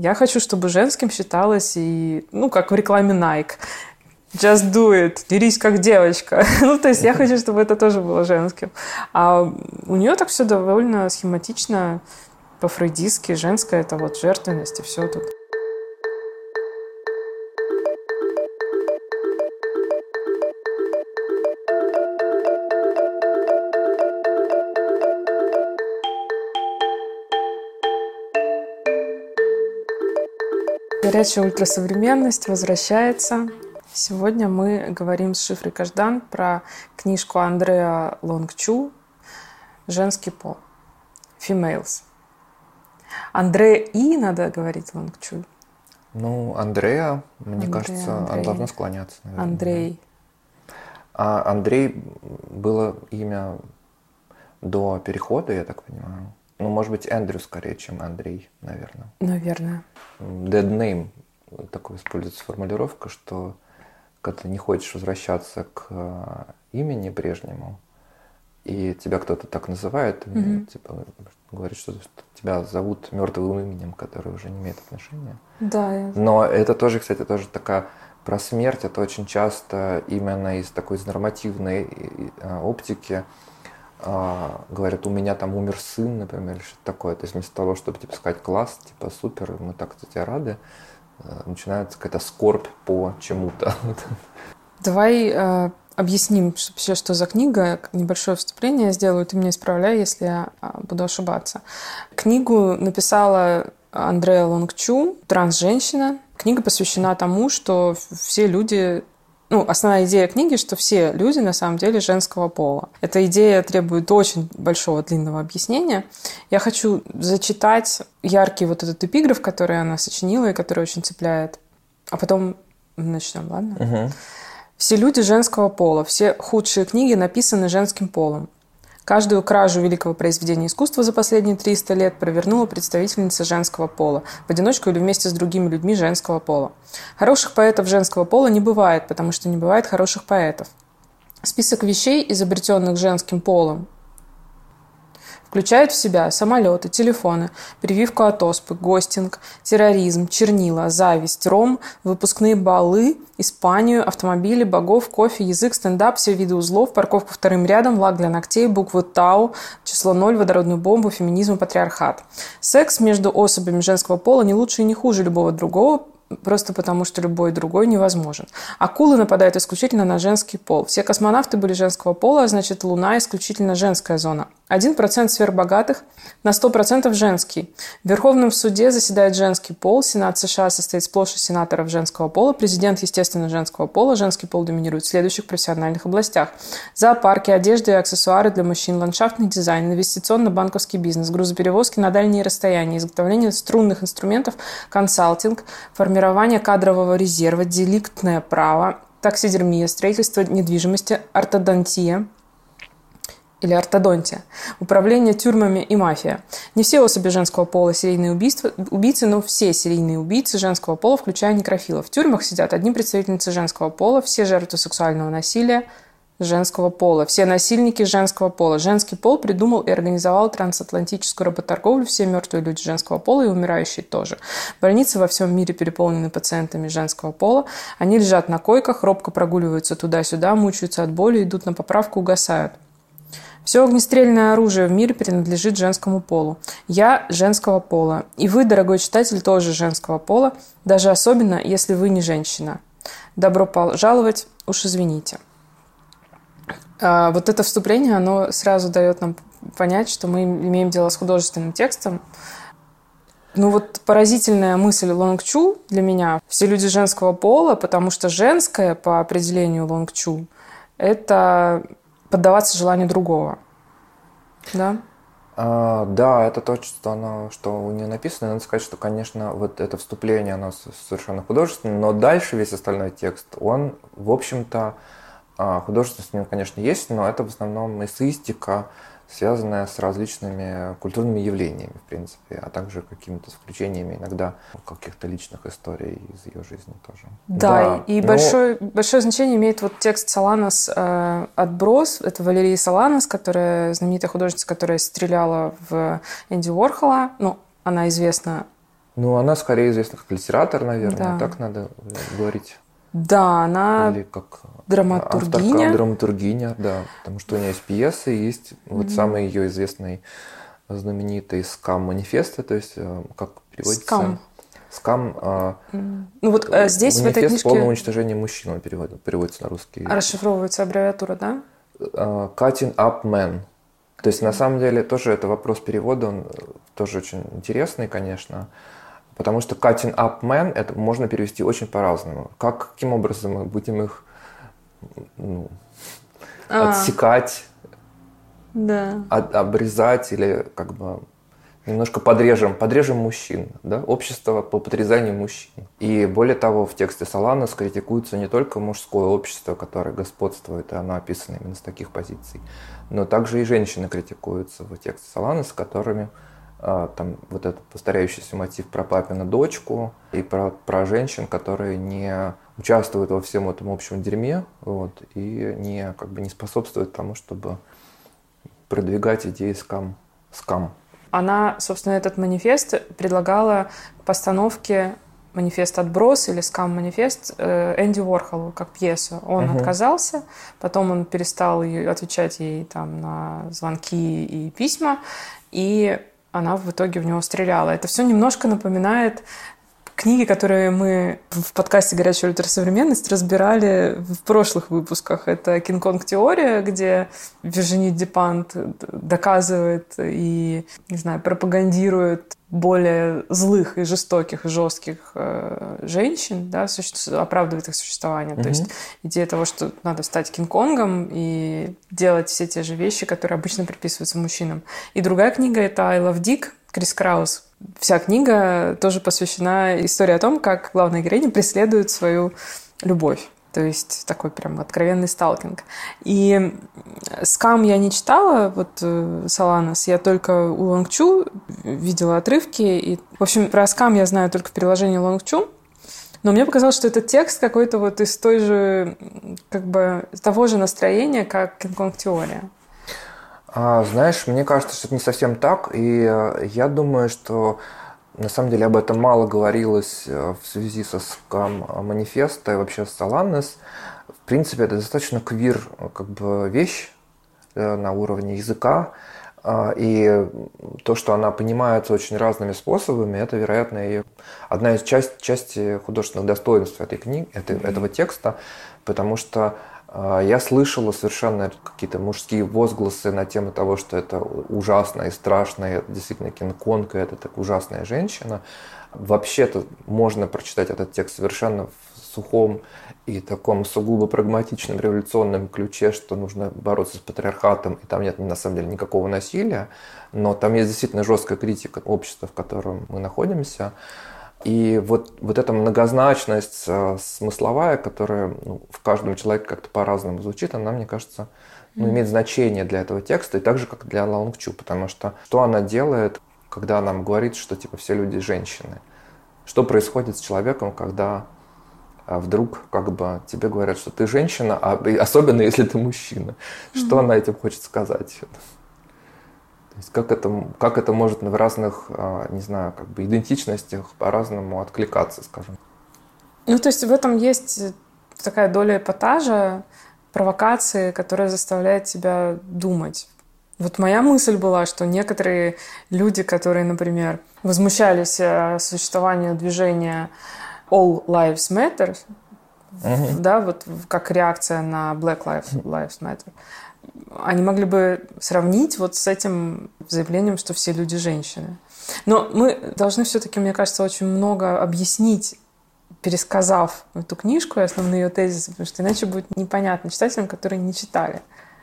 Я хочу, чтобы женским считалось и, ну, как в рекламе Nike. Just do it, дерись как девочка. ну, то есть я хочу, чтобы это тоже было женским. А у нее так все довольно схематично, по-фрейдистски. Женское – это вот жертвенность и все тут. Горячая ультрасовременность возвращается. Сегодня мы говорим с Шифрой Каждан про книжку Андреа Лонгчу «Женский пол». Females. Андре И надо говорить Лонгчу. Ну, Андрея, мне Андрея, кажется, Андрей. он должно склоняться. Наверное. Андрей. А Андрей было имя до перехода, я так понимаю. Ну, может быть, Эндрю скорее, чем Андрей, наверное. Наверное. Dead name. Такой используется формулировка, что когда ты не хочешь возвращаться к э, имени прежнему, и тебя кто-то так называет, mm-hmm. типа говорит, что тебя зовут мертвым именем, которое уже не имеет отношения. Да. Я... Но это тоже, кстати, тоже такая про смерть. Это очень часто именно из такой из нормативной э, оптики а, говорят, у меня там умер сын, например, или что-то такое. То есть вместо того, чтобы типа сказать класс, типа супер, мы так за тебя рады, э, начинается какая-то скорбь по чему-то. Давай э, объясним вообще, что за книга. Небольшое вступление я сделаю, ты меня исправляй, если я а, буду ошибаться. Книгу написала Андрея Лонгчу, транс-женщина. Книга посвящена тому, что все люди ну, основная идея книги, что все люди на самом деле женского пола. Эта идея требует очень большого длинного объяснения. Я хочу зачитать яркий вот этот эпиграф, который она сочинила и который очень цепляет. А потом начнем, ладно? Угу. Все люди женского пола, все худшие книги написаны женским полом. Каждую кражу великого произведения искусства за последние 300 лет провернула представительница женского пола, в одиночку или вместе с другими людьми женского пола. Хороших поэтов женского пола не бывает, потому что не бывает хороших поэтов. Список вещей, изобретенных женским полом, Включает в себя самолеты, телефоны, прививку от оспы, гостинг, терроризм, чернила, зависть, ром, выпускные баллы, Испанию, автомобили, богов, кофе, язык, стендап, все виды узлов, парковку вторым рядом, лак для ногтей, буквы Тау, число ноль, водородную бомбу, феминизм и патриархат. Секс между особями женского пола не лучше и не хуже любого другого, просто потому что любой другой невозможен. Акулы нападают исключительно на женский пол. Все космонавты были женского пола, а значит Луна исключительно женская зона. 1% сверхбогатых на 100% женский. В Верховном суде заседает женский пол. Сенат США состоит сплошь из сенаторов женского пола. Президент, естественно, женского пола. Женский пол доминирует в следующих профессиональных областях. Зоопарки, одежда и аксессуары для мужчин, ландшафтный дизайн, инвестиционно-банковский бизнес, грузоперевозки на дальние расстояния, изготовление струнных инструментов, консалтинг, формирование кадрового резерва, деликтное право, таксидермия, строительство недвижимости, ортодонтия, или ортодонтия, управление тюрьмами и мафия. Не все особи женского пола серийные убийства, убийцы, но все серийные убийцы женского пола, включая некрофилов. В тюрьмах сидят одни представительницы женского пола, все жертвы сексуального насилия женского пола, все насильники женского пола. Женский пол придумал и организовал трансатлантическую работорговлю, все мертвые люди женского пола и умирающие тоже. Больницы во всем мире переполнены пациентами женского пола. Они лежат на койках, робко прогуливаются туда-сюда, мучаются от боли, идут на поправку, угасают. Все огнестрельное оружие в мире принадлежит женскому полу. Я женского пола. И вы, дорогой читатель, тоже женского пола, даже особенно, если вы не женщина. Добро пожаловать, уж извините. А, вот это вступление, оно сразу дает нам понять, что мы имеем дело с художественным текстом. Ну вот поразительная мысль Лонгчу для меня. Все люди женского пола, потому что женское по определению Лонгчу – это поддаваться желанию другого. Да? А, да, это то, что, оно, что у нее написано. Надо сказать, что, конечно, вот это вступление, оно совершенно художественное, но дальше весь остальной текст, он, в общем-то, а, художественность в нем, конечно, есть, но это в основном эссеистика, связанная с различными культурными явлениями, в принципе, а также какими-то включениями иногда каких-то личных историй из ее жизни тоже. Да, да и но... большое, большое значение имеет вот текст Саланос э, «Отброс». Это Валерия Саланос, которая знаменитая художница, которая стреляла в Энди Уорхола. Ну, она известна Ну, она скорее известна как литератор, наверное, Да. так надо говорить. Да, она Или как драматургиня. авторка, драматургиня, да. Потому что у нее есть пьесы, есть вот самый ее известный, знаменитый «Скам манифеста», то есть э, как переводится? Скам. «Скам» э, Ну вот э, здесь в этой книжке уничтожения мужчин он переводит- переводится на русский. расшифровывается аббревиатура, да? Э, Cutting up men. То есть на самом деле тоже это вопрос перевода, он тоже очень интересный, конечно. Потому что cutting up men это можно перевести очень по-разному. Как, каким образом мы будем их ну, А, отсекать, Да. от- обрезать или как бы немножко подрежем, подрежем мужчин, да, общество по подрезанию мужчин. И более того, в тексте Соланос критикуется не только мужское общество, которое господствует, и оно описано именно с таких позиций, но также и женщины критикуются в тексте Соланос, с которыми там вот этот повторяющийся мотив про папину дочку и про, про женщин, которые не участвуют во всем этом общем дерьме вот, и не, как бы не способствуют тому, чтобы продвигать идеи скам. скам. Она, собственно, этот манифест предлагала постановке манифест «Отброс» или «Скам-манифест» э, Энди Уорхолу как пьесу. Он Мгм. отказался, потом он перестал отвечать ей там на звонки и письма, и она в итоге в него стреляла. Это все немножко напоминает книги, которые мы в подкасте «Горячая ультрасовременность» разбирали в прошлых выпусках. Это «Кинг-Конг теория», где Виржини Депант доказывает и, не знаю, пропагандирует более злых и жестоких, и жестких э, женщин, да, суще- оправдывает их существование. То Мгм. есть идея того, что надо стать Кинг-Конгом и делать все те же вещи, которые обычно приписываются мужчинам. И другая книга — это «I Love Dick» Крис Краус. Вся книга тоже посвящена истории о том, как главная героиня преследует свою любовь. То есть такой прям откровенный сталкинг. И «Скам» я не читала, вот э, «Соланос», я только у Лонгчу видела отрывки. И, в общем, про «Скам» я знаю только в приложении Лонгчу. Но мне показалось, что этот текст какой-то вот из той же, как бы, того же настроения, как «Кинг-Конг теория». А, знаешь, мне кажется, что это не совсем так, и э, я думаю, что на самом деле об этом мало говорилось э, в связи со скам манифеста и вообще с Соланес. В принципе, это достаточно квир э, как бы вещь на уровне языка, А, и то, что она понимается очень разными способами, это, вероятно, и одна из часть, части художественных достоинств этой книги, этой, этого текста, потому что а, я слышала совершенно какие-то мужские возгласы на тему того, что это ужасно и страшно, и это действительно Кинг-Конг, это так ужасная женщина. Вообще-то можно прочитать этот текст совершенно в сухом и таком сугубо прагматичном революционном ключе, что нужно бороться с патриархатом, и там нет на самом деле никакого насилия, но там есть действительно жесткая критика общества, в котором мы находимся. И вот, вот эта многозначность э, смысловая, которая ну, в каждом человеке как-то по-разному звучит, она, мне кажется, ну, имеет значение для этого текста, и так же, как для Лаунг Чу, потому что что она делает, когда она нам говорит, что типа все люди женщины? Что происходит с человеком, когда а, вдруг как бы тебе говорят, что ты женщина, а, особенно если ты мужчина? Что она этим хочет сказать? Есть как это, как это может в разных, а, не знаю, как бы идентичностях по-разному откликаться, скажем. Ну, то есть в этом есть такая доля эпатажа, провокации, которая заставляет тебя думать. Вот моя мысль была, что некоторые люди, которые, например, возмущались э, существованию движения All Lives Matter, Мгм. да, вот как реакция на Black Lives, Lives Matter, они могли бы сравнить вот с этим заявлением, что все люди женщины. Но мы должны все-таки, мне кажется, очень много объяснить, пересказав эту книжку и основные ее тезисы, потому что иначе будет непонятно читателям, которые не читали.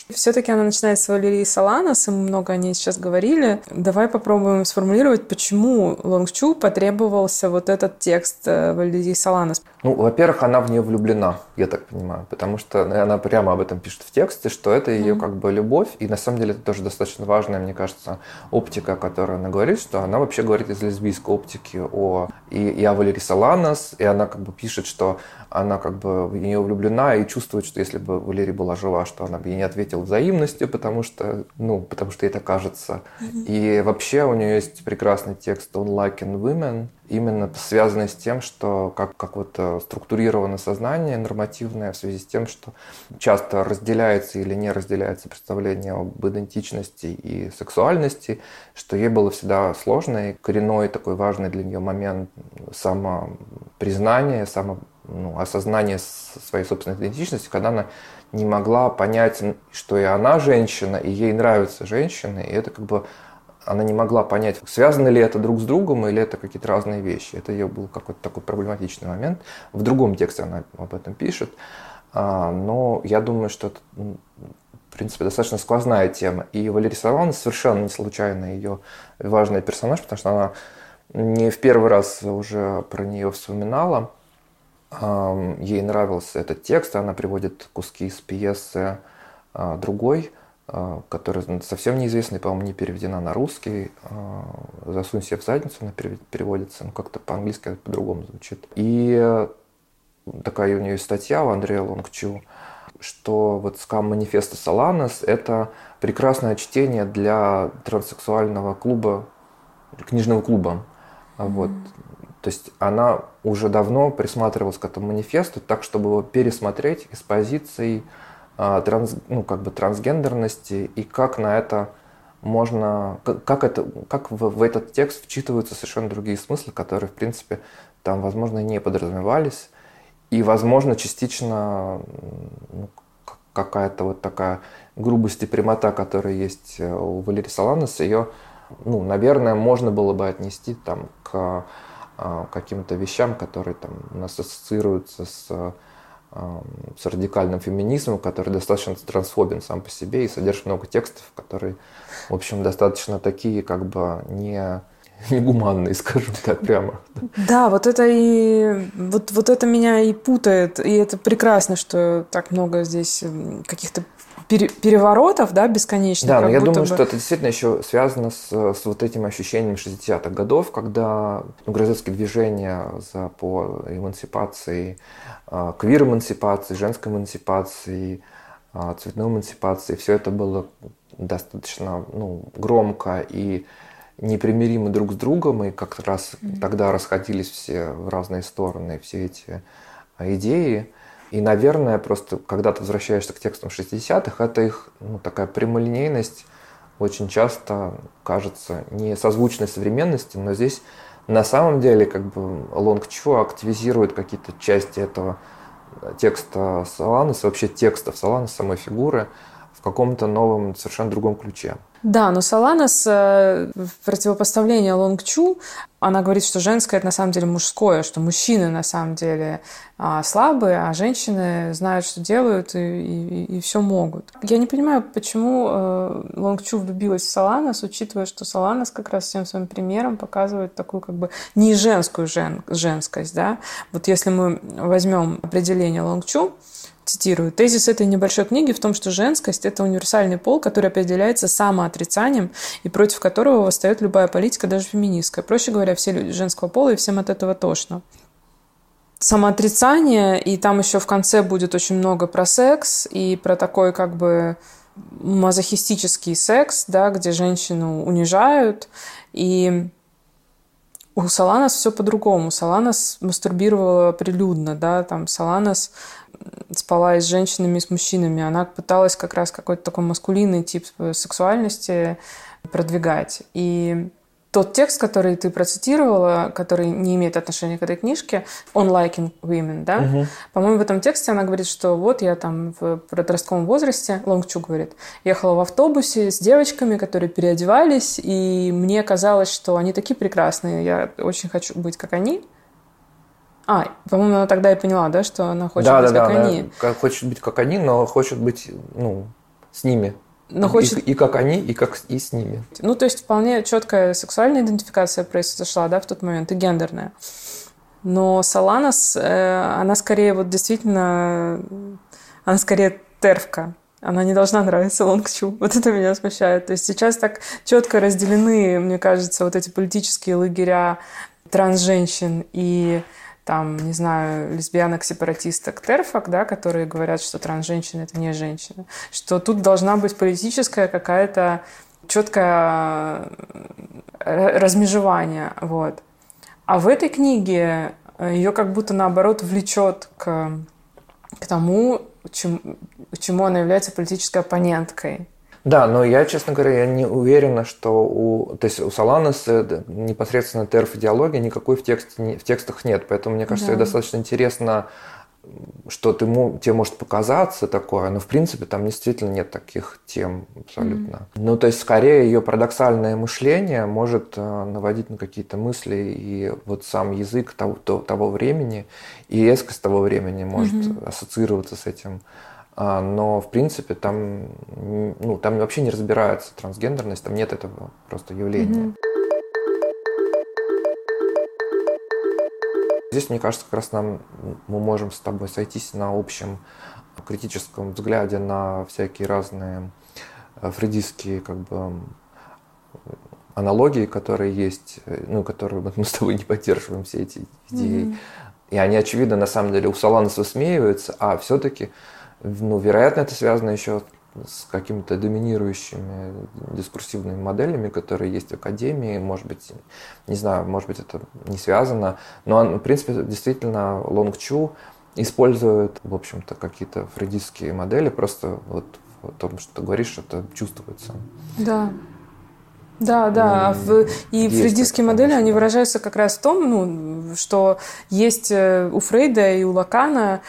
Все-таки она начинается с Валерии Соланос, и мы много о ней сейчас говорили. Давай попробуем сформулировать, почему Лонгчу потребовался вот этот текст э, Валерии Соланос. Ну, во-первых, она в нее влюблена, я так понимаю, потому что она прямо об этом пишет в тексте, что это ее Мгм. как бы любовь, и на самом деле это тоже достаточно важная, мне кажется, оптика, которую она говорит, что она вообще говорит из лесбийской оптики о и, и о Валерии Соланос, и она как бы пишет, что она как бы в нее влюблена и чувствует, что если бы Валерия была жива, что она бы ей не ответила ответил взаимностью, потому что, ну, потому что это кажется. И вообще у нее есть прекрасный текст «On Liking Women», именно связанный с тем, что как, как вот э, структурировано сознание нормативное в связи с тем, что часто разделяется или не разделяется представление об идентичности и сексуальности, что ей было всегда сложно, и коренной такой важный для нее момент самопризнания, само, ну, осознания своей собственной идентичности, когда она не могла понять, что и она женщина, и ей нравятся женщины, и это как бы она не могла понять, связаны ли это друг с другом или это какие-то разные вещи. Это ее был какой-то такой проблематичный момент. В другом тексте она об этом пишет. А, но я думаю, что это, в принципе, достаточно сквозная тема. И Валерия Савана совершенно не случайно ее важный персонаж, потому что она не в первый раз уже про нее вспоминала. Ей нравился этот текст, она приводит куски из пьесы а, другой, а, которая совсем неизвестная, по-моему, не переведена на русский. А, «Засунь себе в задницу» она переводится, ну как-то по-английски по-другому звучит. И такая у нее статья у Андрея Лонгчу, что вот скам манифеста Соланос – это прекрасное чтение для транссексуального клуба, книжного клуба. Mm-hmm. Вот. То есть она уже давно присматривалась к этому манифесту так, чтобы его пересмотреть из позиции а, транс, ну, как бы трансгендерности и как на это можно, как, это, как в, в этот текст вчитываются совершенно другие смыслы, которые, в принципе, там, возможно, не подразумевались. И, возможно, частично ну, какая-то вот такая грубость и прямота, которая есть э, у Валерии Соланос, ее, ну, наверное, можно было бы отнести там к каким-то вещам, которые там у нас ассоциируются с с радикальным феминизмом, который достаточно трансфобен сам по себе и содержит много текстов, которые, в общем, достаточно такие, как бы не негуманные, скажем так прямо. Да, вот это и вот, вот это меня и путает, и это прекрасно, что так много здесь каких-то переворотов, да, бесконечных. Да, но я думаю, бы... что это действительно еще связано с, с вот этим ощущением 60-х годов, когда ну, гражданские движения за, по эмансипации, э, квир-эмансипации, женской эмансипации, э, цветной эмансипации, все это было достаточно ну, громко и непримиримы друг с другом, и как раз mm-hmm. тогда расходились все в разные стороны, все эти идеи. И, наверное, просто когда ты возвращаешься к текстам 60-х, это их ну, такая прямолинейность очень часто кажется не созвучной современности, но здесь на самом деле как бы Лонг Чу активизирует какие-то части этого текста Соланеса, вообще текстов Соланеса, самой фигуры в каком-то новом, совершенно другом ключе. Да, но Соланос э, в противопоставлении Лонгчу, она говорит, что женское – это на самом деле мужское, что мужчины на самом деле а, слабые, а женщины знают, что делают и, и, и все могут. Я не понимаю, почему э, Лонгчу влюбилась в Соланос, учитывая, что Соланос как раз всем своим примером показывает такую как бы не женскую жен, женскость. Да? Вот если мы возьмем определение Лонгчу, цитирую, «Тезис этой небольшой книги в том, что женскость – это универсальный пол, который определяется самоотрицанием и против которого восстает любая политика, даже феминистская. Проще говоря, все люди женского пола, и всем от этого тошно». Самоотрицание, и там еще в конце будет очень много про секс и про такой как бы мазохистический секс, да, где женщину унижают, и у Саланас все по-другому. Саланас мастурбировала прилюдно, да, там Саланас спала и с женщинами, и с мужчинами. Она пыталась как раз какой-то такой маскулинный тип сексуальности продвигать. И тот текст, который ты процитировала, который не имеет отношения к этой книжке, «On Liking Women», да? Угу. По-моему, в этом тексте она говорит, что вот я там в подростковом возрасте, Лонгчу говорит, ехала в автобусе с девочками, которые переодевались, и мне казалось, что они такие прекрасные, я очень хочу быть как они. А, по-моему, она тогда и поняла, да, что она хочет да, быть да, как да, они. Да, хочет быть как они, но хочет быть, ну, с ними. Но хочет... и, и как они, и как и с ними. Ну, то есть вполне четкая сексуальная идентификация произошла, да, в тот момент, и гендерная. Но Соланос, э, она скорее вот действительно, она скорее тервка. Она не должна нравиться Лонгчу. Вот это меня смущает. То есть сейчас так четко разделены, мне кажется, вот эти политические лагеря транс-женщин и там, не знаю, лесбиянок-сепаратисток, терфок, да, которые говорят, что транс-женщина – это не женщина. Что тут должна быть политическая какая-то четкое э, размежевание. Вот. А в этой книге э, ее как будто наоборот влечет к, к тому, чем, чему она является политической оппоненткой. Да, но я, честно говоря, я не уверена, что у, то есть у Соланос непосредственно терф идеологии никакой в, тексте, в текстах нет. Поэтому, мне кажется, да. достаточно интересно что ты, тебе может показаться такое, но в принципе там действительно нет таких тем абсолютно. Mm-hmm. Ну, то есть скорее ее парадоксальное мышление может э, наводить на какие-то мысли, и вот сам язык того, того времени и резкость того времени может mm-hmm. ассоциироваться с этим. А, но в принципе там, ну, там вообще не разбирается трансгендерность, там нет этого просто явления. Mm-hmm. Здесь, мне кажется, как раз нам мы можем с тобой сойтись на общем критическом взгляде на всякие разные э, фрейдистские как бы аналогии, которые есть, э, ну, которые мы с тобой не поддерживаем все эти идеи. Mm-hmm. И они, очевидно, на самом деле у Соланос высмеиваются, а все-таки, ну, вероятно, это связано еще с какими-то доминирующими дискурсивными моделями, которые есть в академии. Может быть, не знаю, может быть, это не связано. Но, в принципе, действительно, Лонг Чу использует, в общем-то, какие-то фрейдистские модели. Просто вот в том, что ты говоришь, это чувствуется. Да. Да, да. Ну, и фрейдистские модели, они выражаются как раз в том, ну, что есть э, у Фрейда и у Лакана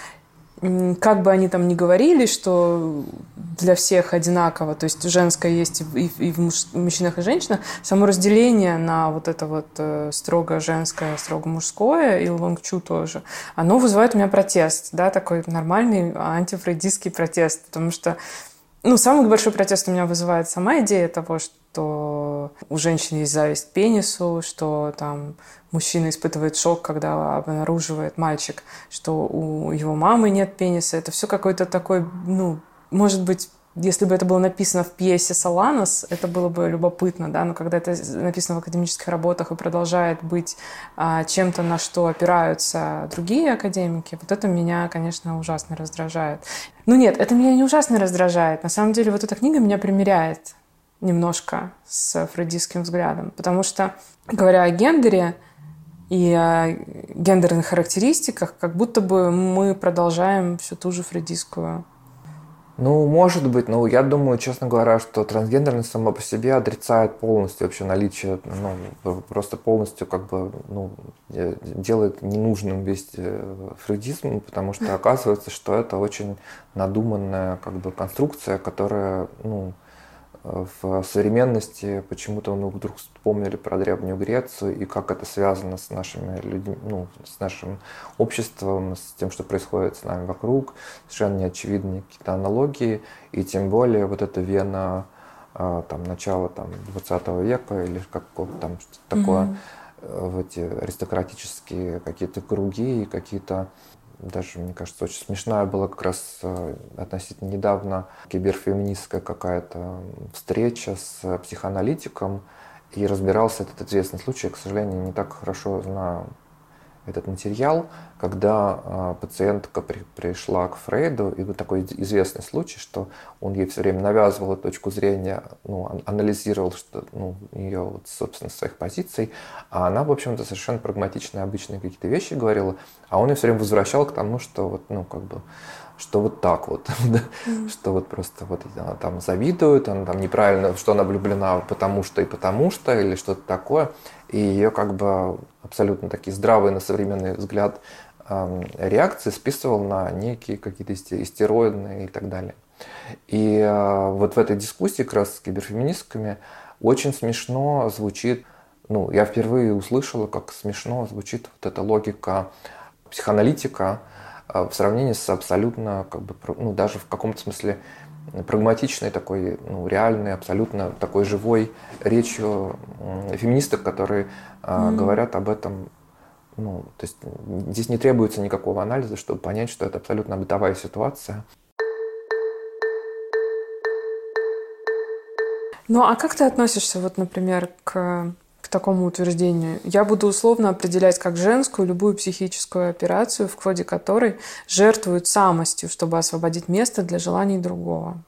как бы они там ни говорили, что для всех одинаково, то есть женское есть и, и в мужчинах и женщинах, само разделение на вот это вот э, строго женское, строго мужское и лонгчу тоже, оно вызывает у меня протест, да, такой нормальный антифрейдистский протест, потому что ну, самый большой протест у меня вызывает сама идея того, что у женщин есть зависть к пенису, что там мужчина испытывает шок, когда обнаруживает мальчик, что у его мамы нет пениса. Это все какой-то такой, ну, может быть, если бы это было написано в пьесе «Соланос», это было бы любопытно, да, но когда это написано в академических работах и продолжает быть а, чем-то, на что опираются другие академики, вот это меня, конечно, ужасно раздражает. Ну нет, это меня не ужасно раздражает. На самом деле вот эта книга меня примеряет немножко с фрейдистским взглядом, потому что, говоря о гендере, и о гендерных характеристиках, как будто бы мы продолжаем всю ту же фрейдистскую. Ну, может быть, но я думаю, честно говоря, что трансгендерность сама по себе отрицает полностью вообще наличие, ну, просто полностью как бы, ну, делает ненужным весь э, фрейдизм, потому что оказывается, что это очень надуманная как бы конструкция, которая, ну, в современности почему-то мы вдруг вспомнили про Древнюю Грецию и как это связано с нашими людьми, ну, с нашим обществом, с тем, что происходит с нами вокруг, совершенно неочевидные какие-то аналогии, и тем более вот эта Вена а, там, начала там, 20 века или как там что-то такое, mm-hmm. в эти аристократические какие-то круги и какие-то даже, мне кажется, очень смешная была как раз э, относительно недавно киберфеминистская какая-то встреча с психоаналитиком, и разбирался этот известный случай. Я, к сожалению, не так хорошо знаю этот материал, когда э, пациентка при, пришла к Фрейду, и вот такой известный случай, что он ей все время навязывал точку зрения, ну, анализировал что, ну, ее, вот, собственно, своих позиций, а она, в общем-то, совершенно прагматичные, обычные какие-то вещи говорила, а он ее все время возвращал к тому, что вот, ну, как бы, что вот так вот, mm-hmm. что вот просто вот она там завидует, она там неправильно, что она влюблена потому что и потому что, или что-то такое. И ее как бы абсолютно такие здравые на современный взгляд реакции списывал на некие какие-то истероидные и так далее. И а, вот в этой дискуссии как раз с киберфеминистками очень смешно звучит, ну, я впервые услышала, как смешно звучит вот эта логика психоаналитика а, в сравнении с абсолютно, как бы, ну, даже в каком-то смысле прагматичной, такой ну, реальной, абсолютно такой живой речью феминисток, которые mm. говорят об этом. Ну, то есть здесь не требуется никакого анализа, чтобы понять, что это абсолютно бытовая ситуация. Ну а как ты относишься, вот, например, к, к такому утверждению. Я буду условно определять как женскую любую психическую операцию, в ходе которой жертвуют самостью, чтобы освободить место для желаний другого.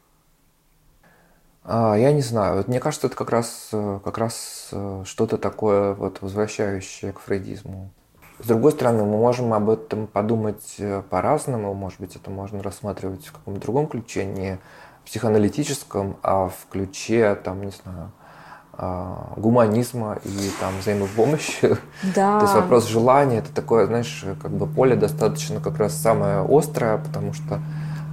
А, я не знаю. Мне кажется, это как раз, э, как раз э, что-то такое вот возвращающее к фрейдизму. С другой стороны, мы можем об этом подумать э, по-разному. Может быть, это можно рассматривать в каком-то другом ключе, не психоаналитическом, а в ключе, там, не знаю, гуманизма и там взаимопомощи. Да. То есть вопрос желания это такое, знаешь, как бы поле достаточно как раз самое острое, потому что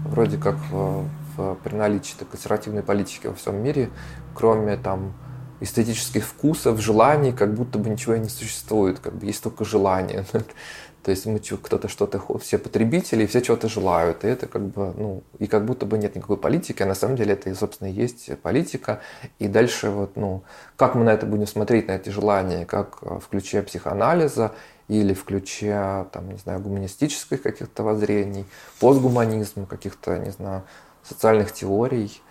вроде как в, в, при наличии консервативной политики во всем мире, кроме там эстетических вкусов, желаний, как будто бы ничего и не существует, как бы есть только желание. То есть мы кто-то что-то, все потребители, все чего-то желают. И это как бы, ну, и как будто бы нет никакой политики, а на самом деле это, собственно, и есть политика. И дальше вот, ну, как мы на это будем смотреть, на эти желания, как в ключе психоанализа или в ключе, там, не знаю, гуманистических каких-то воззрений, постгуманизма, каких-то, не знаю, социальных теорий,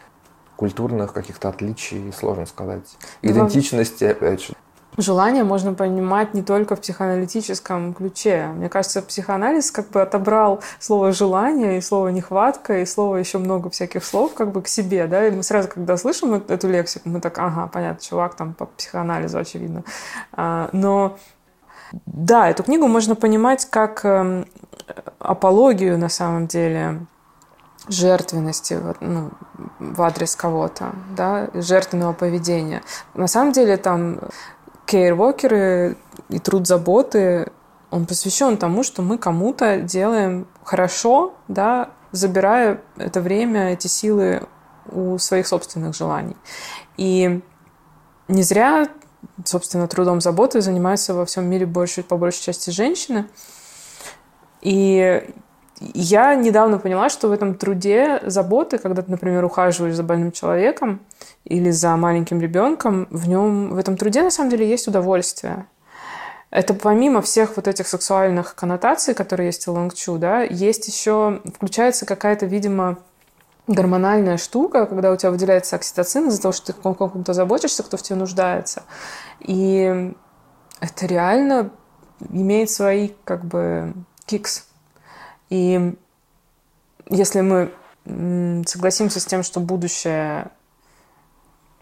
культурных каких-то отличий, сложно сказать. Идентичности, опять же. Желание можно понимать не только в психоаналитическом ключе. Мне кажется, психоанализ как бы отобрал слово «желание» и слово «нехватка», и слово еще много всяких слов как бы к себе, да, и мы сразу, когда слышим эту лексику, мы так, ага, понятно, чувак там по психоанализу, очевидно. А, но да, эту книгу можно понимать как эм, апологию на самом деле жертвенности ну, в адрес кого-то, да, жертвенного поведения. На самом деле там кейр-вокеры и труд заботы, он посвящен тому, что мы кому-то делаем хорошо, да, забирая это время, эти силы у своих собственных желаний. И не зря, собственно, трудом заботы занимаются во всем мире больше, по большей части женщины. И я недавно поняла, что в этом труде заботы, когда ты, например, ухаживаешь за больным человеком или за маленьким ребенком, в нем, в этом труде на самом деле есть удовольствие. Это помимо всех вот этих сексуальных коннотаций, которые есть у Лонгчу, да, есть еще, включается какая-то, видимо, гормональная штука, когда у тебя выделяется окситоцин из-за того, что ты о ком-то заботишься, кто в тебе нуждается. И это реально имеет свои, как бы, кикс. И если мы согласимся с тем, что будущее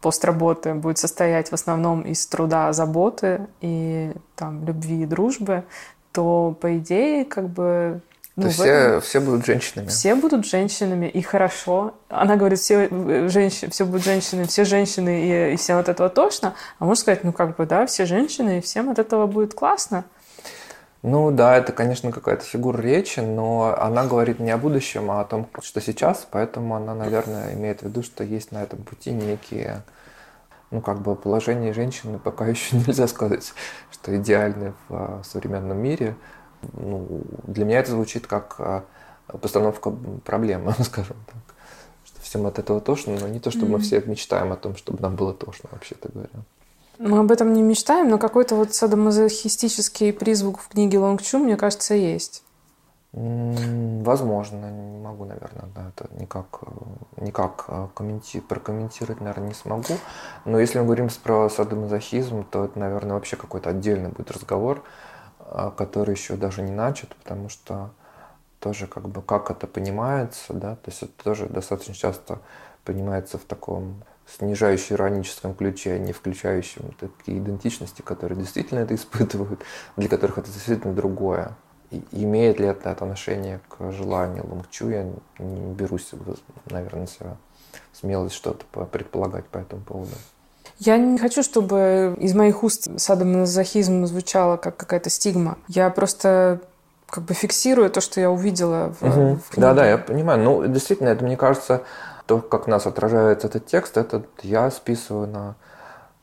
постработы будет состоять в основном из труда, заботы и там любви и дружбы, то по идее как бы ну, все, этом... все будут женщинами. Все будут женщинами, и хорошо. Она говорит, все, э, женщины, все будут женщины, все женщины, и, и всем от этого тошно. А можно сказать, ну как бы, да, все женщины, и всем от этого будет классно. Ну да, это, конечно, какая-то фигура речи, но она говорит не о будущем, а о том, что сейчас, поэтому она, наверное, имеет в виду, что есть на этом пути некие, ну как бы положение женщины пока еще нельзя сказать, что идеальны в а, современном мире. Ну, для меня это звучит как а, постановка проблемы, скажем так. Что всем от этого тошно, но не то, чтобы mm-hmm. мы все мечтаем о том, чтобы нам было тошно, вообще-то говоря. Мы об этом не мечтаем, но какой-то вот садомазохистический призвук в книге Лонг Чу, мне кажется, есть. Возможно, не могу, наверное, да, это никак, никак э, комменти- прокомментировать, наверное, не смогу. Но если мы говорим про садомазохизм, то это, наверное, вообще какой-то отдельный будет разговор, э, который еще даже не начат, потому что тоже как бы как это понимается, да, то есть это тоже достаточно часто понимается в таком снижающем ироническом ключе, а не включающем такие идентичности, которые действительно это испытывают, для которых это действительно другое. И имеет ли это отношение к желанию Лонгчу, я не берусь, наверное, на себя смелость что-то предполагать по этому поводу. Я не хочу, чтобы из моих уст садомазохизм звучало как какая-то стигма. Я просто как бы фиксирую то, что я увидела в, угу. в книге. Да, да, я понимаю. Ну, действительно, это, мне кажется, то, как нас отражает этот текст, это я списываю на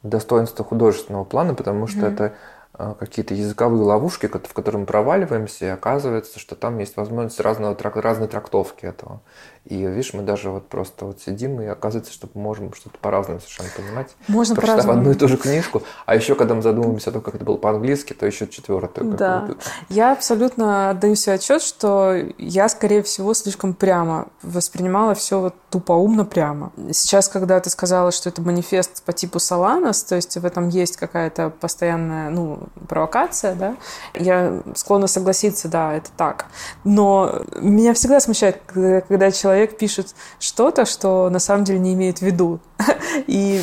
достоинство художественного плана, потому что mm-hmm. это какие-то языковые ловушки, в которые мы проваливаемся, и оказывается, что там есть возможность разного, разной трактовки этого. И видишь, мы даже вот просто вот сидим, и оказывается, что мы можем что-то по-разному совершенно понимать. Можно Прочитав по одну и ту же книжку. А еще, когда мы задумываемся о том, как это было по-английски, то еще четвертую. Да. Я абсолютно отдаю себе отчет, что я, скорее всего, слишком прямо воспринимала все вот тупоумно прямо. Сейчас, когда ты сказала, что это манифест по типу Соланос, то есть в этом есть какая-то постоянная, ну, провокация, да, я склонна согласиться, да, это так. Но меня всегда смущает, когда человек пишет что-то, что на самом деле не имеет в виду. И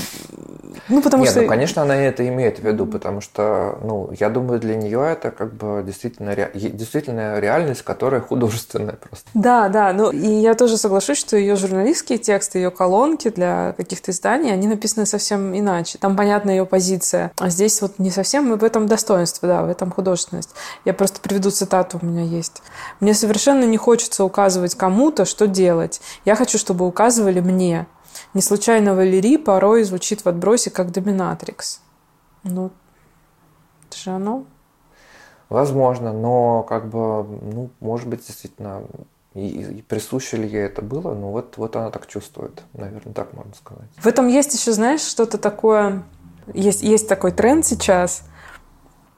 ну, потому Нет, что... ну, конечно, она это имеет в виду, потому что, ну, я думаю, для нее это как бы действительно, ре... действительно реальность, которая художественная просто. Да, да, ну, и я тоже соглашусь, что ее журналистские тексты, ее колонки для каких-то изданий, они написаны совсем иначе. Там понятна ее позиция. А здесь вот не совсем в этом достоинство, да, в этом художественность. Я просто приведу цитату, у меня есть. «Мне совершенно не хочется указывать кому-то, что делать. Я хочу, чтобы указывали мне. Не случайно Валерий порой звучит в отбросе как доминатрикс. Ну, это же оно. Возможно, но как бы, ну, может быть, действительно, и, и присуще ли ей это было, ну вот, вот она так чувствует, наверное, так можно сказать. В этом есть еще, знаешь, что-то такое, есть, есть такой тренд сейчас –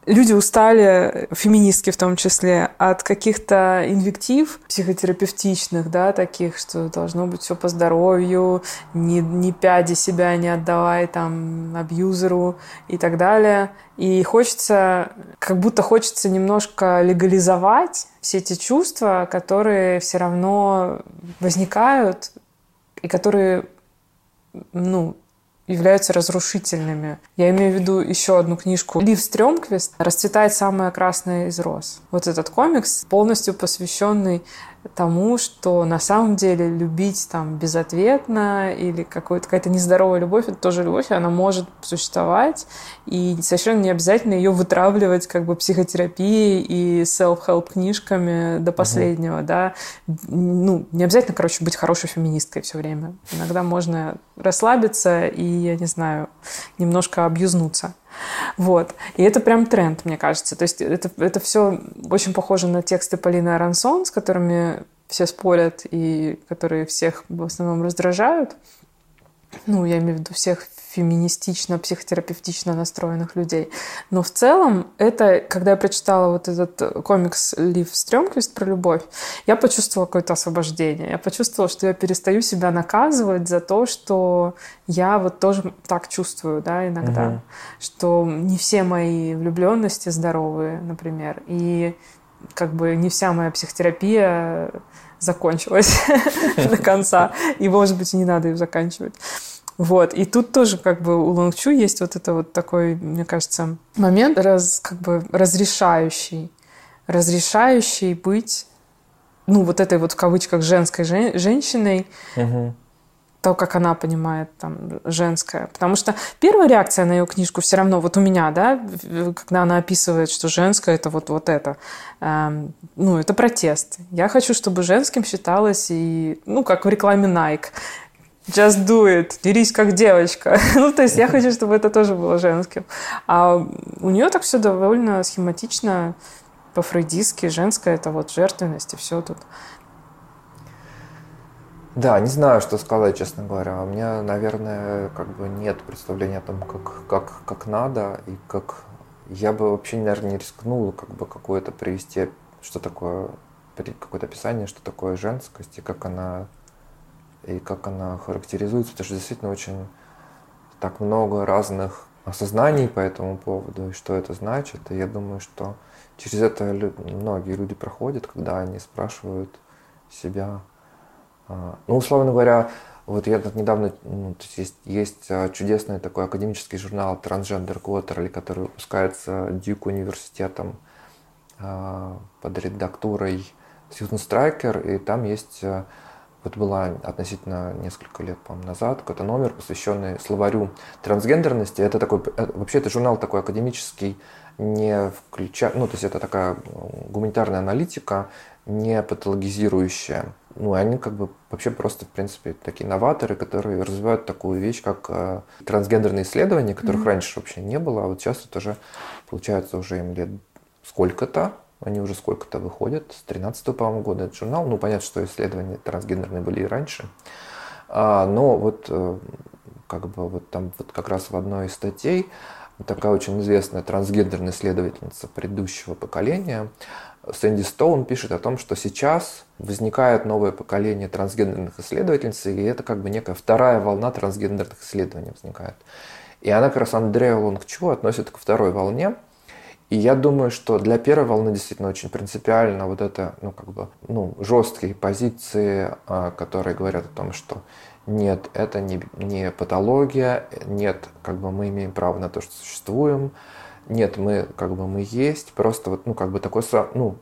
люди устали, феминистки в том числе, от каких-то инвектив психотерапевтичных, да, таких, что должно быть все по здоровью, ни, ни пяди себя не отдавай там абьюзеру и так далее. И хочется, как будто хочется немножко легализовать все эти чувства, которые все равно возникают и которые ну, являются разрушительными. Я имею в виду еще одну книжку. Лив Стрёмквист «Расцветает самая красная из роз». Вот этот комикс полностью посвященный тому, что на самом деле любить там безответно или какая-то нездоровая любовь, это тоже любовь, она может существовать, и совершенно не обязательно ее вытравливать как бы психотерапией и self-help книжками до последнего, угу. да. Ну, не обязательно, короче, быть хорошей феминисткой все время. Иногда можно расслабиться и, я не знаю, немножко абьюзнуться. Вот. И это прям тренд, мне кажется. То есть это, это все очень похоже на тексты Полины Арансон, с которыми все спорят и которые всех в основном раздражают. Ну, я имею в виду всех феминистично, психотерапевтично настроенных людей. Но в целом это, когда я прочитала вот этот комикс Лив Стрёмквист про любовь, я почувствовала какое-то освобождение. Я почувствовала, что я перестаю себя наказывать за то, что я вот тоже так чувствую, да, иногда. Угу. Что не все мои влюбленности здоровые, например. И как бы не вся моя психотерапия закончилась до конца. И, может быть, не надо ее заканчивать. Вот. И тут тоже как бы у Лонгчу есть вот это вот такой, мне кажется, момент раз, как бы разрешающий. Разрешающий быть, ну, вот этой вот в кавычках женской жен- женщиной, угу. То, как она понимает там женское. Потому что первая реакция на ее книжку все равно, вот у меня, да, когда она описывает, что женское это вот, вот это, эм, ну, это протест. Я хочу, чтобы женским считалось и, ну, как в рекламе Nike just do it, дерись как девочка. ну, то есть я хочу, чтобы это тоже было женским. А у нее так все довольно схематично, по-фрейдистски, женское это вот жертвенность и все тут. Да, не знаю, что сказать, честно говоря. У меня, наверное, как бы нет представления о том, как, как, как надо и как... Я бы вообще, наверное, не рискнул как бы какое-то привести, что такое, какое-то описание, что такое женскость и как она и как она характеризуется, потому что действительно очень так много разных осознаний по этому поводу, и что это значит. И я думаю, что через это многие люди проходят, когда они спрашивают себя. А, ну, условно говоря, вот я тут недавно, ну, то есть, есть а, чудесный такой академический журнал Transgender Quarterly, который выпускается Дюк университетом а, под редактурой Сьюзен Страйкер, и там есть вот была относительно несколько лет, по назад, какой-то номер, посвященный словарю трансгендерности. Это такой, э, вообще это журнал такой академический, не включая, ну, то есть это такая гуманитарная аналитика, не патологизирующая ну, они как бы вообще просто, в принципе, такие новаторы, которые развивают такую вещь, как э, трансгендерные исследования, которых mm-hmm. раньше вообще не было, а вот сейчас это уже, получается, уже им лет сколько-то, они уже сколько-то выходят, с 13 по-моему, года этот журнал. Ну, понятно, что исследования трансгендерные были и раньше. А, но вот э, как бы вот там вот как раз в одной из статей такая очень известная трансгендерная исследовательница предыдущего поколения, Сэнди Стоун пишет о том, что сейчас возникает новое поколение трансгендерных исследовательниц, и это как бы некая вторая волна трансгендерных исследований возникает. И она как раз Андрея Лонгчу относит ко второй волне. И я думаю, что для первой волны действительно очень принципиально вот это, ну, как бы, ну, жесткие позиции, а, которые говорят о том, что нет, это не, не патология, нет, как бы мы имеем право на то, что существуем, нет, мы как бы мы есть, просто вот, ну, как бы такой, ну,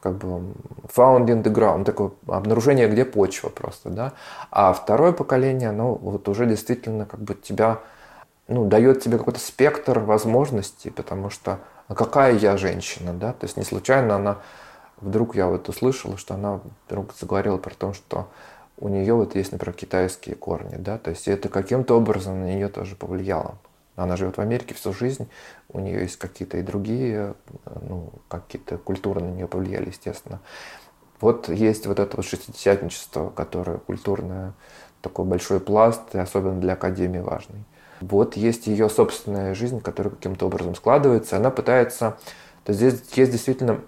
как бы found in the ground, такое обнаружение, где почва просто, да. А второе поколение, оно вот уже действительно как бы тебя, ну, дает тебе какой-то спектр возможностей, потому что а какая я женщина, да, то есть не случайно она, вдруг я вот услышала, что она вдруг заговорила про то, что у нее вот есть, например, китайские корни, да, то есть это каким-то образом на нее тоже повлияло. Она живет в Америке всю жизнь, у нее есть какие-то и другие, ну, какие-то культуры на нее повлияли, естественно. Вот есть вот это вот шестидесятничество, которое культурное, такой большой пласт, и особенно для Академии важный. Вот есть ее собственная жизнь, которая каким-то образом складывается. Она пытается... То есть здесь есть действительно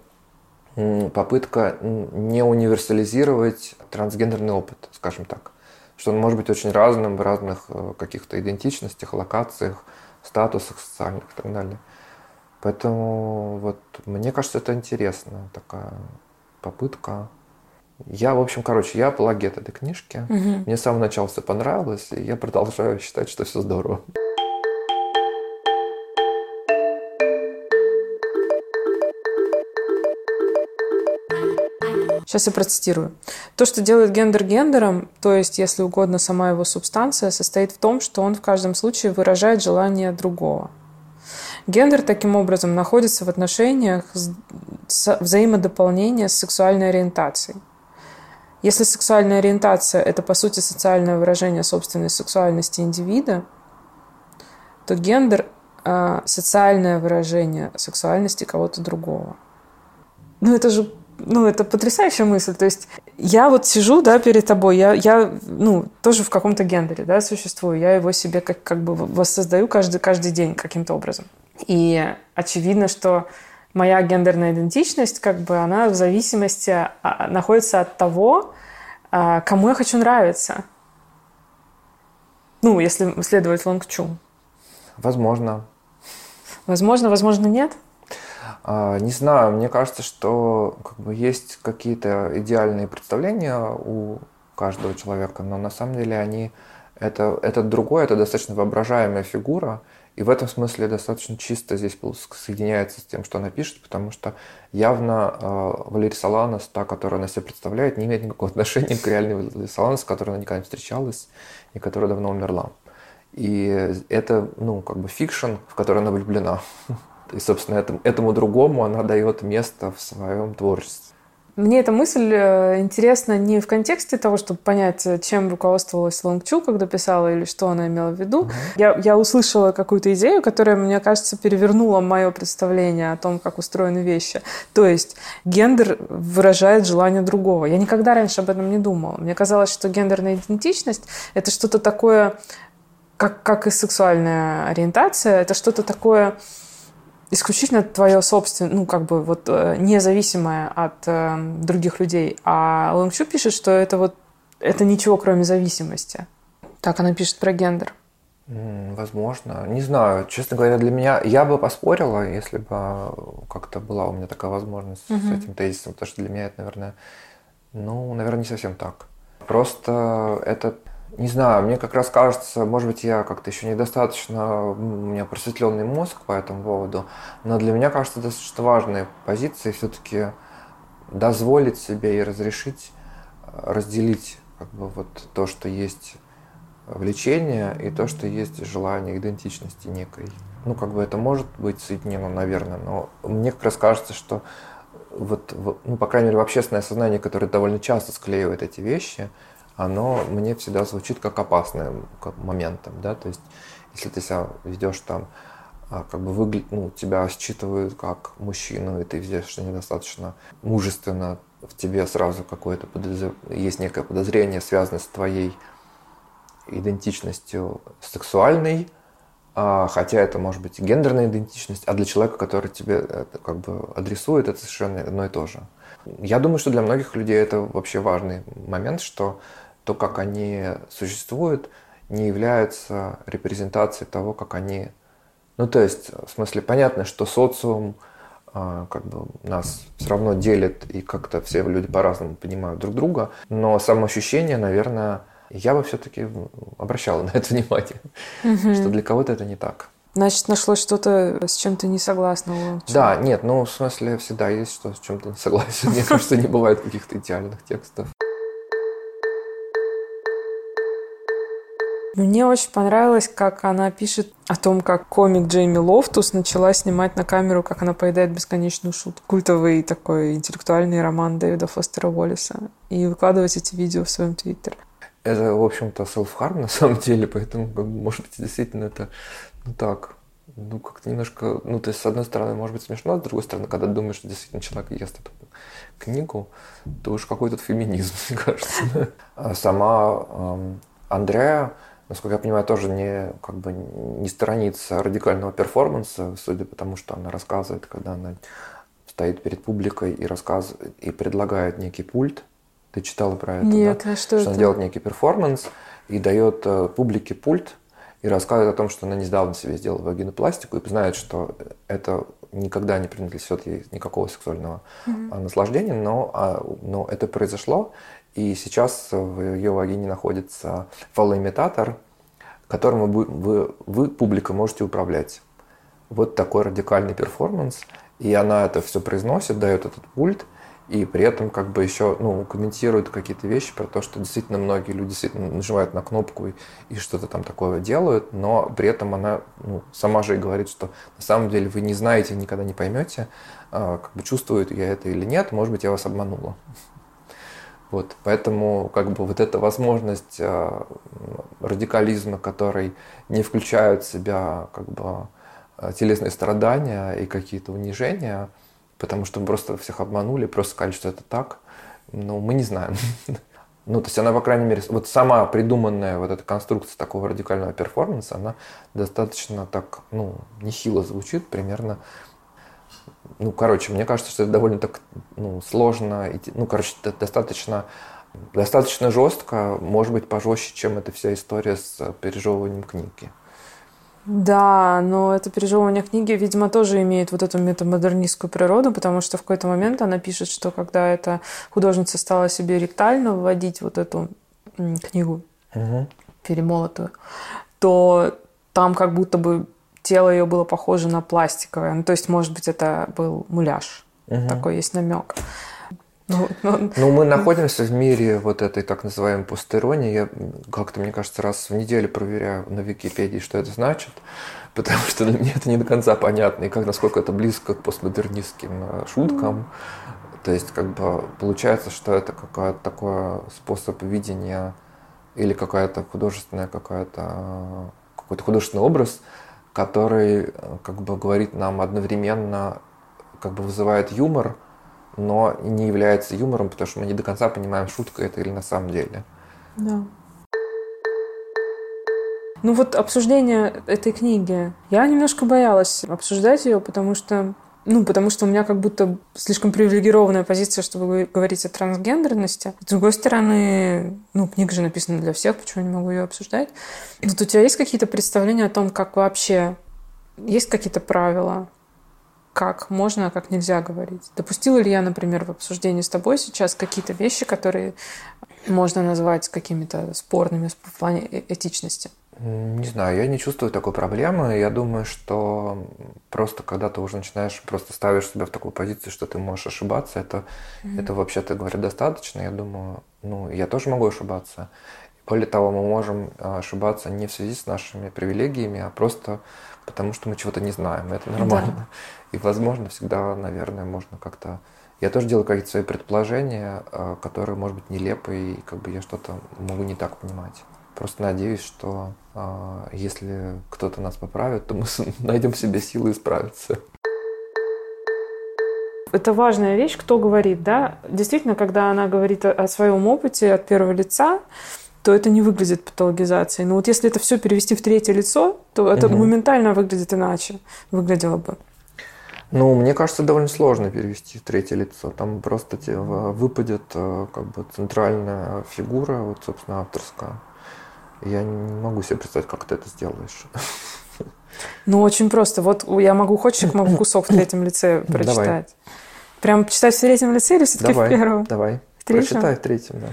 попытка не универсализировать трансгендерный опыт, скажем так. Что он может быть очень разным в разных э, каких-то идентичностях, локациях, статусах социальных и так далее. Поэтому вот мне кажется, это интересно, такая попытка. Я, в общем, короче, я апологет этой книжки. Угу. Мне с самого начала все понравилось, и я продолжаю считать, что все здорово. Сейчас я процитирую. То, что делает гендер гендером, то есть, если угодно, сама его субстанция, состоит в том, что он в каждом случае выражает желание другого. Гендер таким образом находится в отношениях взаимодополнения с сексуальной ориентацией. Если сексуальная ориентация – это, по сути, социальное выражение собственной сексуальности индивида, то гендер – социальное выражение сексуальности кого-то другого. Ну, это же ну, это потрясающая мысль. То есть я вот сижу, да, перед тобой, я, я ну, тоже в каком-то гендере, да, существую. Я его себе как, как бы воссоздаю каждый, каждый день каким-то образом. И очевидно, что моя гендерная идентичность, как бы, она в зависимости а, находится от того, а, кому я хочу нравиться. Ну, если следовать Лонгчу. Возможно. Возможно, возможно, нет. А, не знаю, мне кажется, что как бы есть какие-то идеальные представления у каждого человека, но на самом деле они это, это другое, это достаточно воображаемая фигура, и в этом смысле достаточно чисто здесь соединяется с тем, что она пишет, потому что явно э, Валери Соланас, та, которую она себе представляет, не имеет никакого отношения к реальной Валери Соланас, с которой она никогда не встречалась и которая давно умерла. И это, ну, как бы fiction, в который она влюблена. И, собственно, этому, этому другому она дает место в своем творчестве. Мне эта мысль э, интересна не в контексте того, чтобы понять, э, чем руководствовалась Лонг Чу, когда писала, или что она имела в виду. Я, я услышала какую-то идею, которая, мне кажется, перевернула мое представление о том, как устроены вещи. То есть гендер выражает желание другого. Я никогда раньше об этом не думала. Мне казалось, что гендерная идентичность — это что-то такое, как, как и сексуальная ориентация, это что-то такое исключительно твое собственное, ну, как бы вот э, независимое от э, других людей. А Лонгчу пишет, что это вот это ничего, кроме зависимости. Так она пишет про гендер. Возможно. Не знаю. Честно говоря, для меня... Я бы поспорила, если бы как-то была у меня такая возможность угу. с этим тезисом, потому что для меня это, наверное, ну, наверное, не совсем так. Просто это не знаю, мне как раз кажется, может быть, я как-то еще недостаточно, у меня просветленный мозг по этому поводу, но для меня кажется достаточно важной позицией все-таки дозволить себе и разрешить э, разделить как бы вот то, что есть влечение и то, что есть желание идентичности некой. Ну, как бы это может быть соединено, наверное, но мне как раз кажется, что вот, ну, по крайней мере, в общественное сознание, которое довольно часто склеивает эти вещи, оно мне всегда звучит как опасным моментом, да, то есть если ты себя ведешь там, а, как бы выглядит, ну, тебя считывают как мужчину, и ты ведешь недостаточно мужественно, в тебе сразу какое-то подозр... есть некое подозрение, связанное с твоей идентичностью сексуальной, а, хотя это может быть гендерная идентичность, а для человека, который тебе это как бы адресует, это совершенно одно и то же. Я думаю, что для многих людей это вообще важный момент, что то, как они существуют, не является репрезентацией того, как они... Ну, то есть, в смысле, понятно, что социум а, как бы нас все равно делит, и как-то все люди по-разному понимают друг друга, но самоощущение, наверное, я бы все-таки обращала на это внимание, угу. что для кого-то это не так. Значит, нашлось что-то, с чем ты не согласна. Да, нет, ну, в смысле, всегда есть что с чем то не согласен. Мне кажется, не бывает каких-то идеальных текстов. Мне очень понравилось, как она пишет о том, как комик Джейми Лофтус начала снимать на камеру, как она поедает бесконечную шутку. Культовый такой интеллектуальный роман Дэвида Фостера Уоллиса. И выкладывать эти видео в своем твиттере. Это, в общем-то, self-harm на самом деле, поэтому, может быть, действительно это, ну так, ну, как-то немножко, ну, то есть, с одной стороны, может быть смешно, а с другой стороны, когда думаешь, что действительно человек ест эту книгу, то уж какой тут феминизм, мне кажется. А сама эм, Андреа, насколько я понимаю, тоже не, как бы, не сторонится радикального перформанса, судя по тому, что она рассказывает, когда она стоит перед публикой и рассказывает, и предлагает некий пульт. Ты читала про это, Нет, да? а что, что это? она делает некий перформанс и дает э, публике пульт и рассказывает о том, что она недавно себе сделала вагинопластику и знает, что это никогда не принесет ей никакого сексуального mm-hmm. наслаждения, но, а, но это произошло, и сейчас в ее вагине находится фалоимитатор, которым вы, вы, вы, публика, можете управлять. Вот такой радикальный перформанс. И она это все произносит, дает этот пульт, и при этом как бы еще ну, комментирует какие-то вещи про то, что действительно многие люди действительно нажимают на кнопку и, и что-то там такое делают, но при этом она ну, сама же и говорит, что на самом деле вы не знаете, никогда не поймете, а, как бы чувствует я это или нет, может быть, я вас обманула. Вот, поэтому как бы вот эта возможность э, радикализма, который не включает в себя как бы э, телесные страдания и какие-то унижения, потому что мы просто всех обманули, просто сказали, что это так, ну, мы не знаем. Ну, то есть она, по крайней мере, вот сама придуманная вот эта конструкция такого радикального перформанса, она достаточно так, ну, нехило звучит, примерно ну, короче, мне кажется, что это довольно так ну, сложно, ну, короче, достаточно, достаточно жестко, может быть, пожестче, чем эта вся история с пережевыванием книги. Да, но это пережевывание книги, видимо, тоже имеет вот эту метамодернистскую природу, потому что в какой-то момент она пишет, что когда эта художница стала себе ректально вводить вот эту книгу угу. перемолотую, то там как будто бы тело ее было похоже на пластиковое. Ну, то есть, может быть, это был муляж. Угу. Такой есть намек. Ну, ну, ну, мы находимся в мире вот этой так называемой постеронии. Я как-то, мне кажется, раз в неделю проверяю на Википедии, что это значит, потому что для меня это не до конца понятно, и как, насколько это близко к постмодернистским э, шуткам. То есть, как бы, получается, что это какой-то такой способ видения или какая-то художественная какая-то какой-то художественный образ, который э, как бы говорит нам одновременно, как бы вызывает юмор, но не является юмором, потому что мы не до конца понимаем, шутка это или на самом деле. Да. Ну вот обсуждение этой книги. Я немножко боялась обсуждать ее, потому что ну, потому что у меня как будто слишком привилегированная позиция, чтобы говорить о трансгендерности. С другой стороны, ну, книга же написана для всех, почему я не могу ее обсуждать? Вот у тебя есть какие-то представления о том, как вообще... Есть какие-то правила, как можно, а как нельзя говорить? Допустила ли я, например, в обсуждении с тобой сейчас какие-то вещи, которые можно назвать какими-то спорными в плане э, этичности? Не знаю, я не чувствую такой проблемы. Я думаю, что просто когда ты уже начинаешь, просто ставишь себя в такую позицию, что ты можешь ошибаться, это, mm-hmm. это вообще-то говоря достаточно. Я думаю, ну, я тоже могу ошибаться. Более того, мы можем а, ошибаться не в связи с нашими привилегиями, а просто потому, что мы чего-то не знаем. Это нормально. Да. И, возможно, всегда, наверное, можно как-то я тоже делаю какие-то свои предположения, э, которые, может быть, нелепые, и как бы я что-то могу не так понимать. Просто надеюсь, что э, если кто-то нас поправит, то мы найдем в себе силы исправиться. Это важная вещь, кто говорит, да? Действительно, когда она говорит о, о своем опыте от первого лица, то это не выглядит патологизацией. Но вот если это все перевести в третье лицо, то это угу. моментально выглядит иначе, выглядело бы. Ну, мне кажется, довольно сложно перевести в третье лицо. Там просто выпадет э, как бы центральная фигура, вот, собственно, авторская. Я не могу себе представить, как ты это сделаешь. Ну, очень просто. Вот я могу, хочешь, могу кусок в третьем лице прочитать. Давай. Прям читать в третьем лице или все-таки в первом? Давай, в третьем? Прочитай в третьем, да.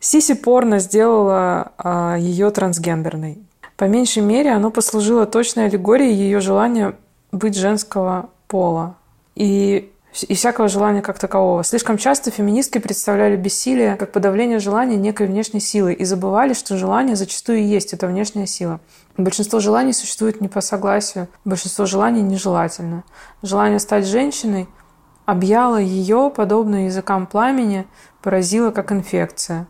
Сиси порно сделала а, ее трансгендерной. По меньшей мере, оно послужило точной аллегорией ее желания быть женского пола. И и всякого желания как такового. Слишком часто феминистки представляли бессилие как подавление желания некой внешней силы и забывали, что желание зачастую и есть эта внешняя сила. Большинство желаний существует не по согласию, большинство желаний нежелательно. Желание стать женщиной объяло ее, подобно языкам пламени, поразило как инфекция.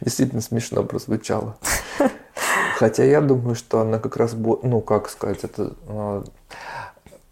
Действительно смешно прозвучало. Хотя я думаю, что она как раз, ну, как сказать, это а,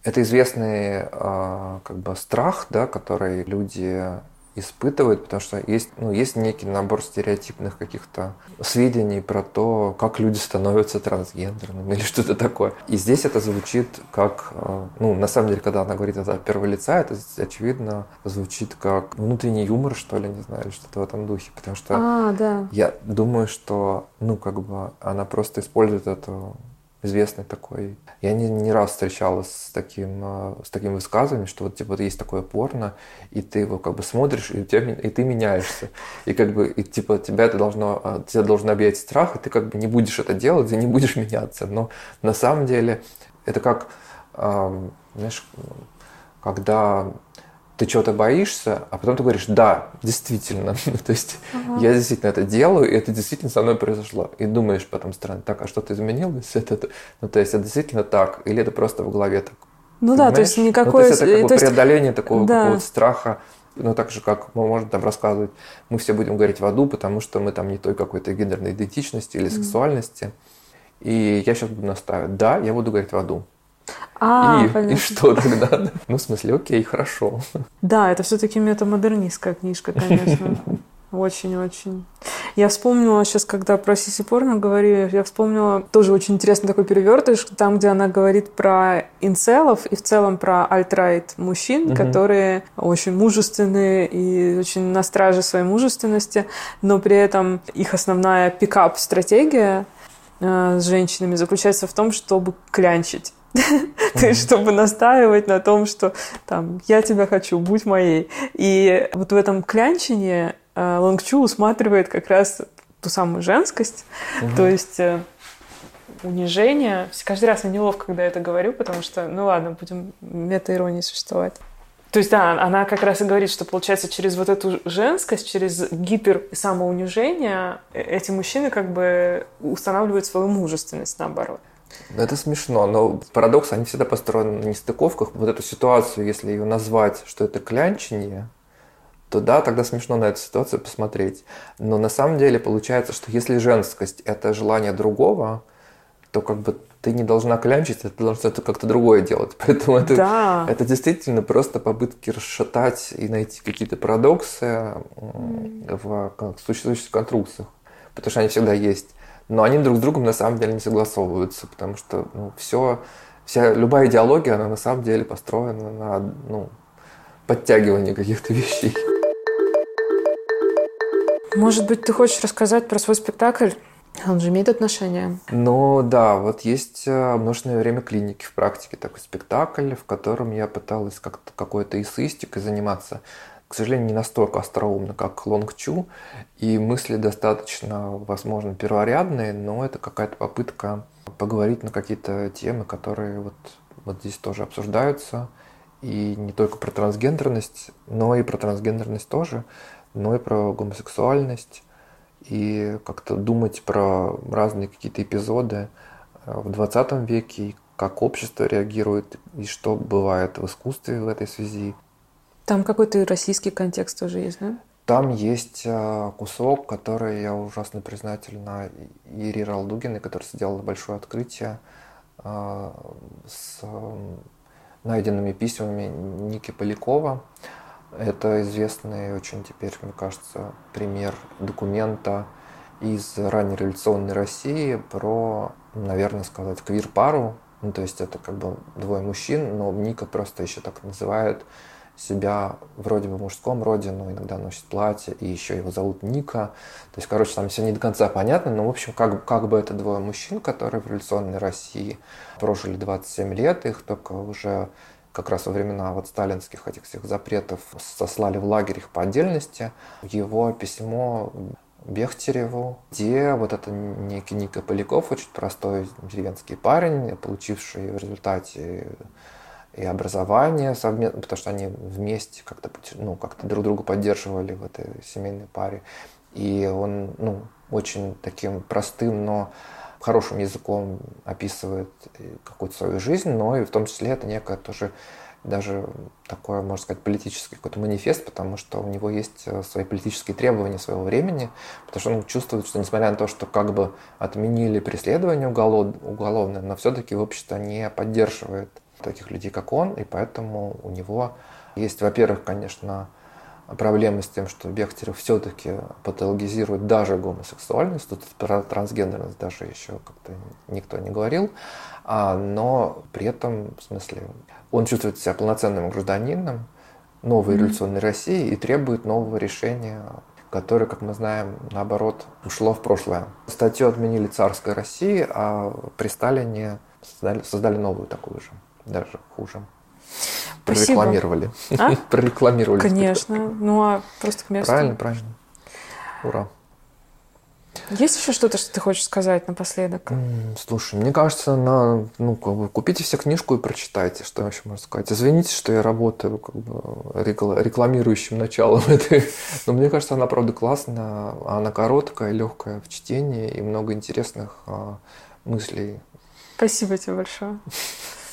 это известный а, как бы страх, да, который люди испытывают, потому что есть, ну, есть некий набор стереотипных каких-то сведений про то, как люди становятся трансгендерными или что-то такое. И здесь это звучит как, а, ну, на самом деле, когда она говорит это от первого лица, это, очевидно, звучит как внутренний юмор, что ли, не знаю, или что-то в этом духе, потому что а, да. я думаю, что, ну, как бы она просто использует эту известный такой. Я не, не раз встречалась с таким, э, с таким высказыванием, что вот типа вот есть такое порно, и ты его как бы смотришь, и, тебя, и ты меняешься. И как бы, и типа тебя это должно, э, тебя должен объять страх, и ты как бы не будешь это делать, и не будешь меняться. Но на самом деле это как, знаешь, когда ты чего-то боишься, а потом ты говоришь, да, действительно. то есть ага. я действительно это делаю, и это действительно со мной произошло. И думаешь потом странно, так, а что-то изменилось? Это, ну, то есть это действительно так? Или это просто в голове так? Ну Понимаешь? да, то есть никакое... Ну, то есть это как бы преодоление есть... такого да. какого-то страха. Ну, так же, как мы можем там рассказывать, мы все будем говорить в аду, потому что мы там не той какой-то гендерной идентичности или сексуальности. И я сейчас буду наставить, да, я буду говорить в аду. А, и, и что тогда? Ну, в смысле, окей, хорошо. Да, это все-таки метамодернистская книжка, конечно. Очень-очень. Я вспомнила сейчас, когда про Сиси Порно говорю, я вспомнила тоже очень интересный такой перевертыш, там, где она говорит про инцелов и в целом про альтрайт мужчин, угу. которые очень мужественные и очень на страже своей мужественности, но при этом их основная пикап-стратегия э, с женщинами заключается в том, чтобы клянчить. То есть, чтобы настаивать на том, что там я тебя хочу, будь моей. И вот в этом клянчине э, Лонгчу усматривает как раз ту самую женскость, то есть э, унижение. Каждый раз мне неловко, когда я это говорю, потому что, ну ладно, будем мета-иронии существовать. То есть, да, она как раз и говорит, что, получается, через вот эту женскость, через гипер самоунижение э, эти мужчины как бы устанавливают свою мужественность, наоборот. Это смешно, но парадокс, они всегда построены на нестыковках. Вот эту ситуацию, если ее назвать, что это клянчение, то да, тогда смешно на эту ситуацию посмотреть. Но на самом деле получается, что если женскость – это желание другого, то как бы ты не должна клянчить, ты должна это как-то другое делать. Поэтому это, да. это действительно просто попытки расшатать и найти какие-то парадоксы в существующих конструкциях. Потому что они всегда есть но они друг с другом на самом деле не согласовываются, потому что ну, все, вся, любая идеология, она на самом деле построена на ну, подтягивании каких-то вещей. Может быть, ты хочешь рассказать про свой спектакль? Он же имеет отношение. Ну да, вот есть э, множественное время клиники в практике такой спектакль, в котором я пыталась как-то какой-то эссеистикой заниматься к сожалению, не настолько остроумно, как Лонг Чу, и мысли достаточно, возможно, перворядные, но это какая-то попытка поговорить на какие-то темы, которые вот, вот здесь тоже обсуждаются, и не только про трансгендерность, но и про трансгендерность тоже, но и про гомосексуальность, и как-то думать про разные какие-то эпизоды э, в 20 веке, как общество реагирует и что бывает в искусстве в этой связи. Там какой-то российский контекст тоже есть, да? Там есть э, кусок, который я ужасно признательна Ире Ралдугиной, которая сделала большое открытие э, с найденными письмами Ники Полякова. Это известный очень теперь, мне кажется, пример документа из раннереволюционной России про, наверное, сказать, квир-пару. Ну, то есть это как бы двое мужчин, но Ника просто еще так называют себя вроде бы в мужском роде, но иногда носит платье, и еще его зовут Ника. То есть, короче, там все не до конца понятно, но, в общем, как, как бы это двое мужчин, которые в революционной России прожили 27 лет, их только уже как раз во времена вот сталинских этих всех запретов сослали в лагерь их по отдельности. Его письмо Бехтереву, где вот это некий Ника Поляков, очень простой деревенский парень, получивший в результате и образование совместно, потому что они вместе как-то ну, как друг друга поддерживали в этой семейной паре. И он ну, очень таким простым, но хорошим языком описывает какую-то свою жизнь, но и в том числе это некое тоже даже такое, можно сказать, политический какой-то манифест, потому что у него есть э, свои политические требования своего времени, потому что он чувствует, что несмотря на то, что как бы отменили преследование уголовное, но все-таки общество не поддерживает таких людей, как он, и поэтому у него есть, во-первых, конечно, проблемы с тем, что Бехтерев все-таки патологизирует даже гомосексуальность, тут про трансгендерность даже еще как-то никто не говорил, а, но при этом, в смысле, он чувствует себя полноценным гражданином новой mm-hmm. революционной России и требует нового решения которое, как мы знаем, наоборот, ушло в прошлое. Статью отменили царской России, а при Сталине создали, создали новую такую же даже хуже. Спасибо. Прорекламировали. А? Прорекламировали. Конечно. Ну, а просто к месту. Правильно, правильно. Ура. Есть еще что-то, что ты хочешь сказать напоследок? Слушай, мне кажется, на, ну, как бы, купите все книжку и прочитайте, что еще можно сказать. Извините, что я работаю как бы рекламирующим началом этой, но мне кажется, она правда классная, она короткая, легкая в чтении и много интересных а, мыслей. Спасибо тебе большое.